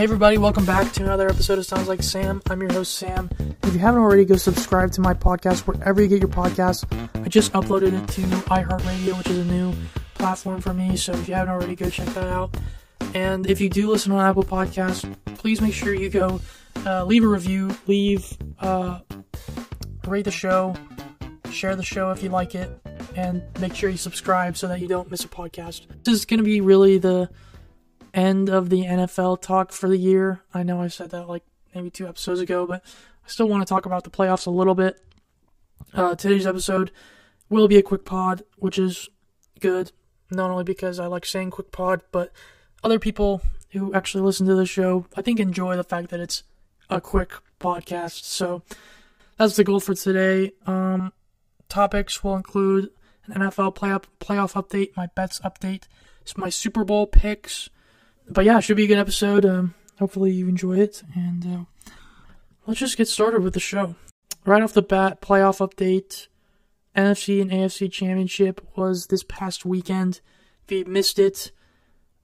Hey everybody, welcome back to another episode of Sounds Like Sam. I'm your host Sam. If you haven't already, go subscribe to my podcast wherever you get your podcasts. I just uploaded it to iHeartRadio, which is a new platform for me. So if you haven't already, go check that out. And if you do listen on Apple Podcasts, please make sure you go uh, leave a review, leave uh, rate the show, share the show if you like it, and make sure you subscribe so that you don't miss a podcast. This is going to be really the end of the NFL talk for the year. I know I said that like maybe two episodes ago, but I still want to talk about the playoffs a little bit. Uh, today's episode will be a quick pod, which is good, not only because I like saying quick pod, but other people who actually listen to the show, I think, enjoy the fact that it's a quick podcast. So that's the goal for today. Um, topics will include an NFL playoff playoff update, my bets update, my Super Bowl picks, but yeah, it should be a good episode. Um, hopefully you enjoy it, and uh, let's just get started with the show. Right off the bat, playoff update. NFC and AFC Championship was this past weekend. If you missed it,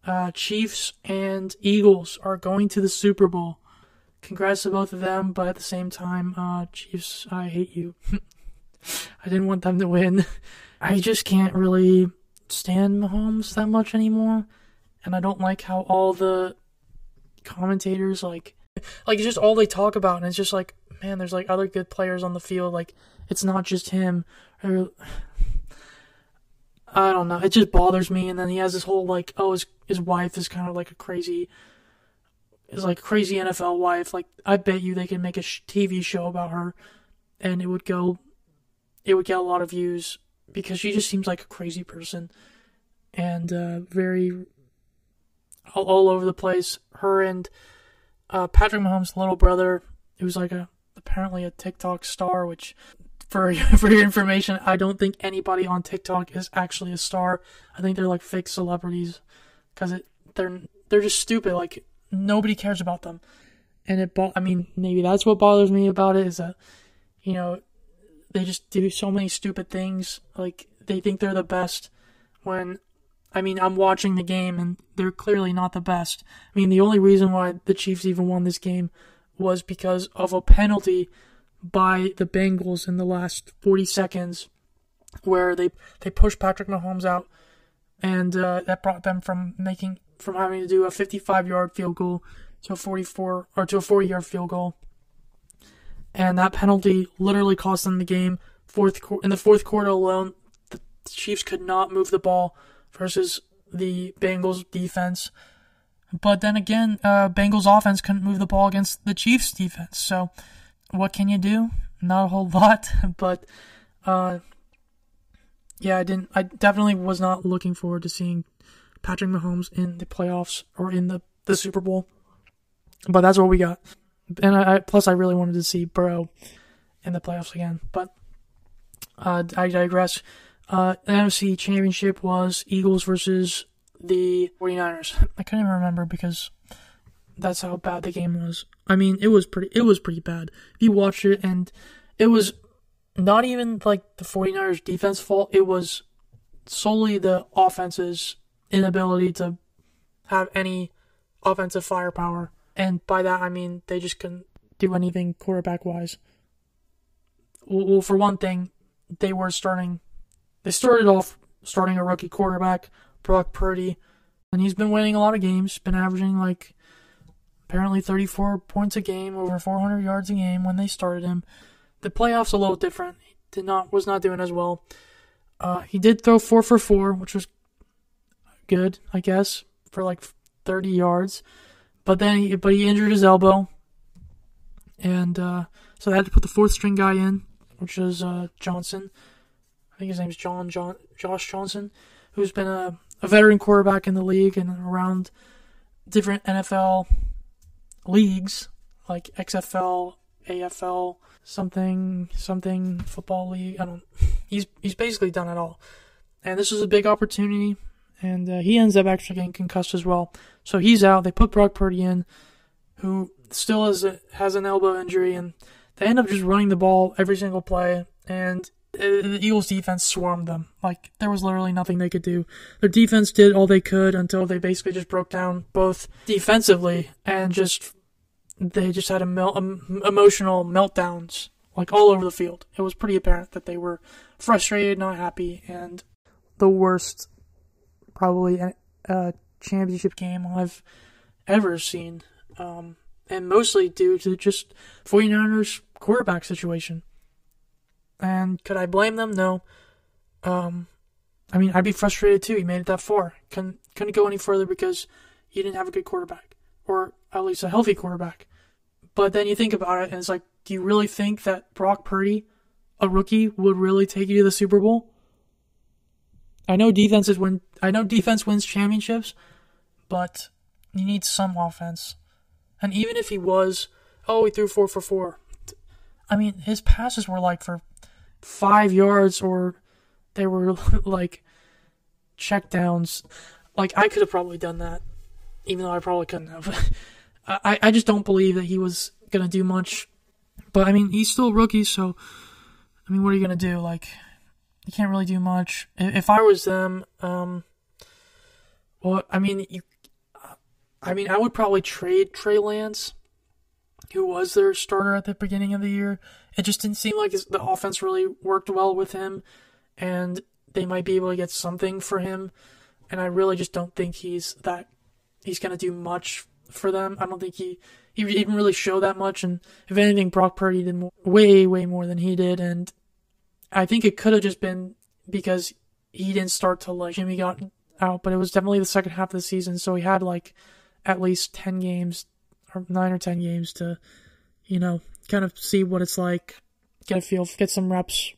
uh, Chiefs and Eagles are going to the Super Bowl. Congrats to both of them, but at the same time, uh, Chiefs, I hate you. I didn't want them to win. I just can't really stand Mahomes that much anymore and I don't like how all the commentators like like it's just all they talk about and it's just like man there's like other good players on the field like it's not just him. Or I don't know it just bothers me and then he has this whole like oh his his wife is kind of like a crazy is like crazy NFL wife like I bet you they could make a TV show about her and it would go it would get a lot of views because she just seems like a crazy person and uh, very all, all over the place. Her and uh, Patrick Mahomes' little brother, who's like a apparently a TikTok star, which for for your information, I don't think anybody on TikTok is actually a star. I think they're like fake celebrities because they're they're just stupid. Like nobody cares about them, and it. I mean, maybe that's what bothers me about it is that you know they just do so many stupid things. Like they think they're the best when I mean, I'm watching the game and they're clearly not the best. I mean, the only reason why the Chiefs even won this game was because of a penalty by the Bengals in the last 40 seconds where they they pushed Patrick Mahomes out and uh, that brought them from making from having to do a 55-yard field goal to a 44 or to a 40-yard field goal. And that penalty literally cost them the game. Fourth in the fourth quarter alone, the Chiefs could not move the ball versus the Bengals defense. But then again, uh, Bengals offense couldn't move the ball against the Chiefs defense. So what can you do? Not a whole lot. But uh, yeah, I didn't. I definitely was not looking forward to seeing Patrick Mahomes in the playoffs or in the the Super Bowl. But that's what we got. And I, I plus I really wanted to see Burrow in the playoffs again. But uh, I digress. Uh, the NFC Championship was Eagles versus the 49ers. I can't even remember because that's how bad the game was. I mean, it was pretty it was pretty bad. You watch it and it was not even like the 49ers defense fault, it was solely the offense's inability to have any offensive firepower. And by that I mean they just couldn't do anything quarterback wise. Well, for one thing, they were starting they started off starting a rookie quarterback, Brock Purdy, and he's been winning a lot of games, been averaging like apparently 34 points a game, over 400 yards a game when they started him. The playoffs a little different. He did not was not doing as well. Uh, he did throw four for four, which was good, I guess, for like 30 yards. But then, he, but he injured his elbow, and uh, so they had to put the fourth string guy in, which was uh, Johnson. I think his name's John John Josh Johnson, who's been a, a veteran quarterback in the league and around different NFL leagues like XFL, AFL, something something football league. I don't. He's he's basically done it all, and this was a big opportunity. And uh, he ends up actually getting concussed as well, so he's out. They put Brock Purdy in, who still has a, has an elbow injury, and they end up just running the ball every single play. And the Eagles defense swarmed them. Like there was literally nothing they could do. Their defense did all they could until they basically just broke down both defensively and just they just had a mel- um, emotional meltdowns like all over the field. It was pretty apparent that they were frustrated, not happy, and the worst probably a championship game I've ever seen. Um, and mostly due to just 49ers quarterback situation. And could I blame them? No. Um, I mean, I'd be frustrated too. He made it that far. Couldn't, couldn't go any further because he didn't have a good quarterback, or at least a healthy quarterback. But then you think about it, and it's like, do you really think that Brock Purdy, a rookie, would really take you to the Super Bowl? I know defenses win. I know defense wins championships, but you need some offense. And even if he was, oh, he threw four for four. I mean, his passes were like for five yards, or they were like check downs. Like I could have probably done that, even though I probably couldn't have. I I just don't believe that he was gonna do much. But I mean, he's still a rookie, so I mean, what are you gonna do? Like, you can't really do much. If I was them, um, well, I mean, you I mean, I would probably trade Trey Lance, who was their starter at the beginning of the year. It just didn't seem like the offense really worked well with him, and they might be able to get something for him. And I really just don't think he's that he's gonna do much for them. I don't think he he even really show that much. And if anything, Brock Purdy did way way more than he did. And I think it could have just been because he didn't start till like Jimmy got out, but it was definitely the second half of the season, so he had like at least 10 games or 9 or 10 games to, you know, kind of see what it's like, get a feel, get some reps,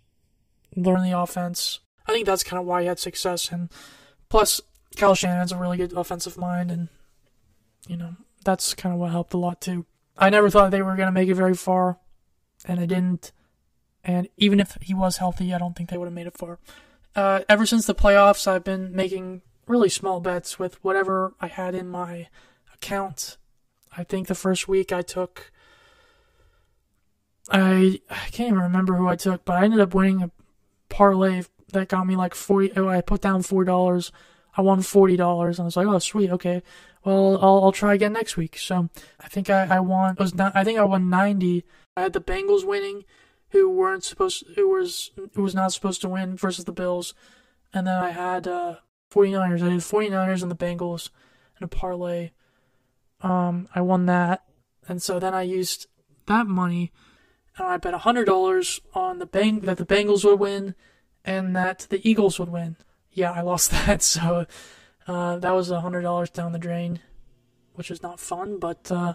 learn the offense. I think that's kind of why he had success. And plus, Kyle Shanahan's a really good offensive mind, and, you know, that's kind of what helped a lot too. I never thought they were going to make it very far, and they didn't. And even if he was healthy, I don't think they would have made it far. Uh, ever since the playoffs, I've been making really small bets with whatever I had in my account. I think the first week I took I I can't even remember who I took, but I ended up winning a parlay that got me like forty. Oh, I put down four dollars. I won forty dollars. And I was like, oh sweet, okay. Well, I'll I'll try again next week. So I think I I won. It Was not. I think I won ninety. I had the Bengals winning, who weren't supposed. Who was who was not supposed to win versus the Bills, and then I had uh 49ers. I did 49ers and the Bengals in a parlay. Um, I won that, and so then I used that money, I bet hundred dollars on the bang that the Bengals would win, and that the Eagles would win. Yeah, I lost that, so uh, that was hundred dollars down the drain, which is not fun. But uh,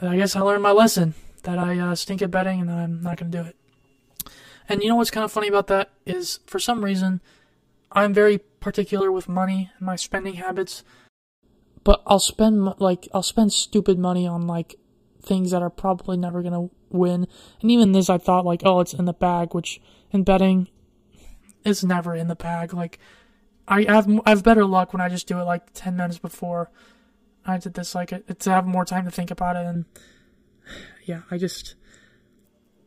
I guess I learned my lesson that I uh, stink at betting, and I'm not going to do it. And you know what's kind of funny about that is, for some reason, I'm very particular with money and my spending habits but I'll spend like I'll spend stupid money on like things that are probably never gonna win. And even this, I thought like, oh, it's in the bag, which in betting, is never in the bag. Like, I have I have better luck when I just do it like ten minutes before I did this. Like, to have more time to think about it. And yeah, I just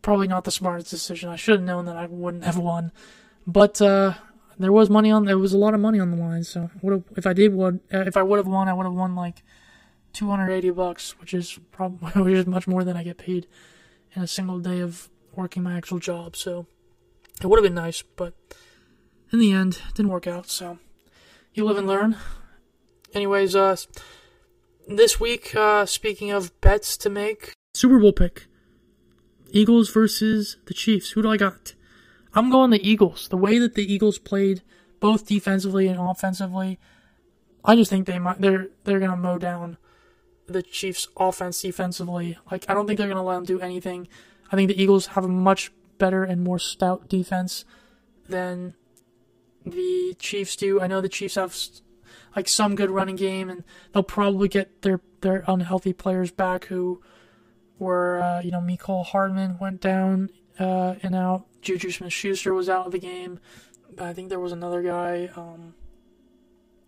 probably not the smartest decision. I should have known that I wouldn't have won. But uh, there was money on there was a lot of money on the line. So would if I did would uh, if I would have won, I would have won like 280 bucks, which is probably which is much more than I get paid in a single day of working my actual job. So it would have been nice, but in the end, it didn't work out. So you live and learn. Anyways, uh, this week, uh, speaking of bets to make, Super Bowl pick: Eagles versus the Chiefs. Who do I got? I'm going the Eagles. The way that the Eagles played, both defensively and offensively, I just think they might they're they're gonna mow down the Chiefs' offense defensively. Like I don't think they're gonna let them do anything. I think the Eagles have a much better and more stout defense than the Chiefs do. I know the Chiefs have like some good running game, and they'll probably get their their unhealthy players back who were uh, you know Mecole Hardman went down uh, and out. Juju Smith Schuster was out of the game. I think there was another guy um,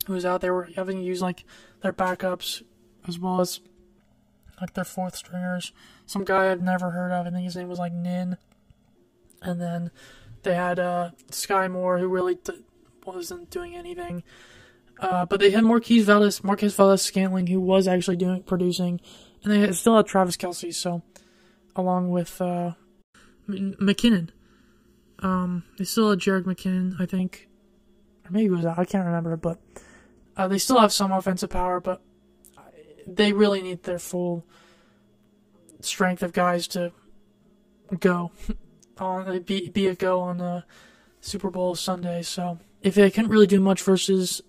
who was out. They were having to use like their backups as well as like their fourth stringers. Some guy I'd never heard of. I think his name was like Nin. And then they had uh, Skyy Moore, who really wasn't doing anything. Uh, but they had Marquez Valdes, Marquez Valdes Scantling, who was actually doing producing, and they still had Travis Kelce. So, along with uh, M- McKinnon, um, they still had Jerick McKinnon, I think, or maybe it was I can't remember, but uh, they still have some offensive power, but they really need their full strength of guys to go on uh, be be a go on the Super Bowl Sunday. So if they couldn't really do much versus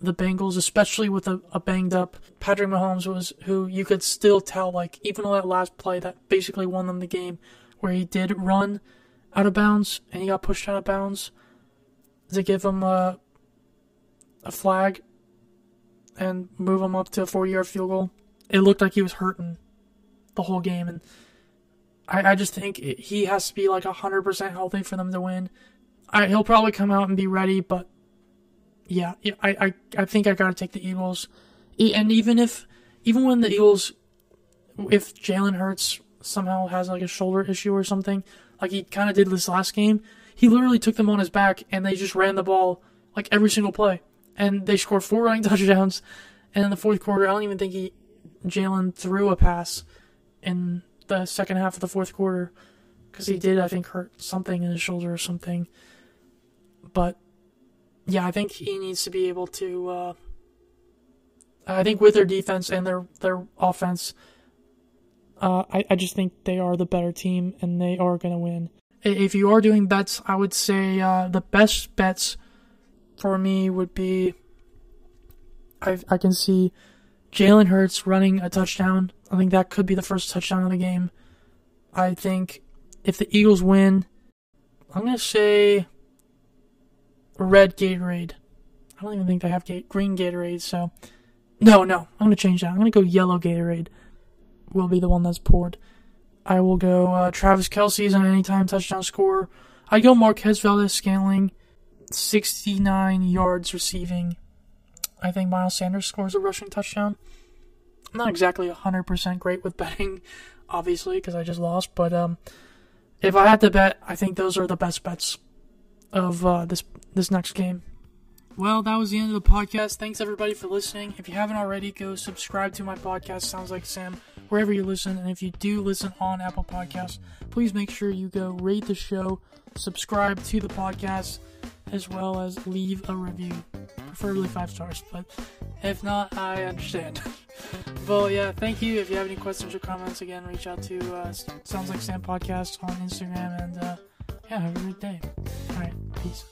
the Bengals, especially with a, a, banged up Patrick Mahomes was who you could still tell like even on that last play that basically won them the game where he did run out of bounds and he got pushed out of bounds to give him a a flag and move him up to a 40 yard field goal. It looked like he was hurting the whole game and I, I just think it, he has to be like 100% healthy for them to win. I, he'll probably come out and be ready, but yeah, I, I, I think I got to take the Eagles. And even if, even when the Eagles, if Jalen Hurts somehow has like a shoulder issue or something, like he kind of did this last game, he literally took them on his back and they just ran the ball like every single play. And they scored four running touchdowns. And in the fourth quarter, I don't even think he, Jalen threw a pass in the second half of the fourth quarter because he did, I think, hurt something in his shoulder or something. But yeah, I think he needs to be able to. Uh, I think with their defense and their their offense, uh, I I just think they are the better team and they are gonna win. If you are doing bets, I would say uh, the best bets for me would be. I I can see Jalen Hurts running a touchdown. I think that could be the first touchdown of the game. I think if the Eagles win, I'm gonna say red Gatorade. I don't even think they have green Gatorade, so no, no, I'm gonna change that. I'm gonna go yellow Gatorade. Will be the one that's poured. I will go uh, Travis Kelce's an anytime touchdown score. I go Marquez Valdes Scantling, 69 yards receiving. I think Miles Sanders scores a rushing touchdown. I'm not exactly 100% great with betting, obviously, because I just lost, but um, if I had to bet, I think those are the best bets of uh, this this next game. Well, that was the end of the podcast. Thanks everybody for listening. If you haven't already, go subscribe to my podcast. Sounds like Sam wherever you listen, and if you do listen on Apple Podcasts, please make sure you go rate the show, subscribe to the podcast, as well as leave a review, preferably five stars. But if not, I understand. well, yeah, thank you. If you have any questions or comments, again, reach out to uh, Sounds Like Sam Podcast on Instagram, and uh, yeah, have a great day. All right, peace.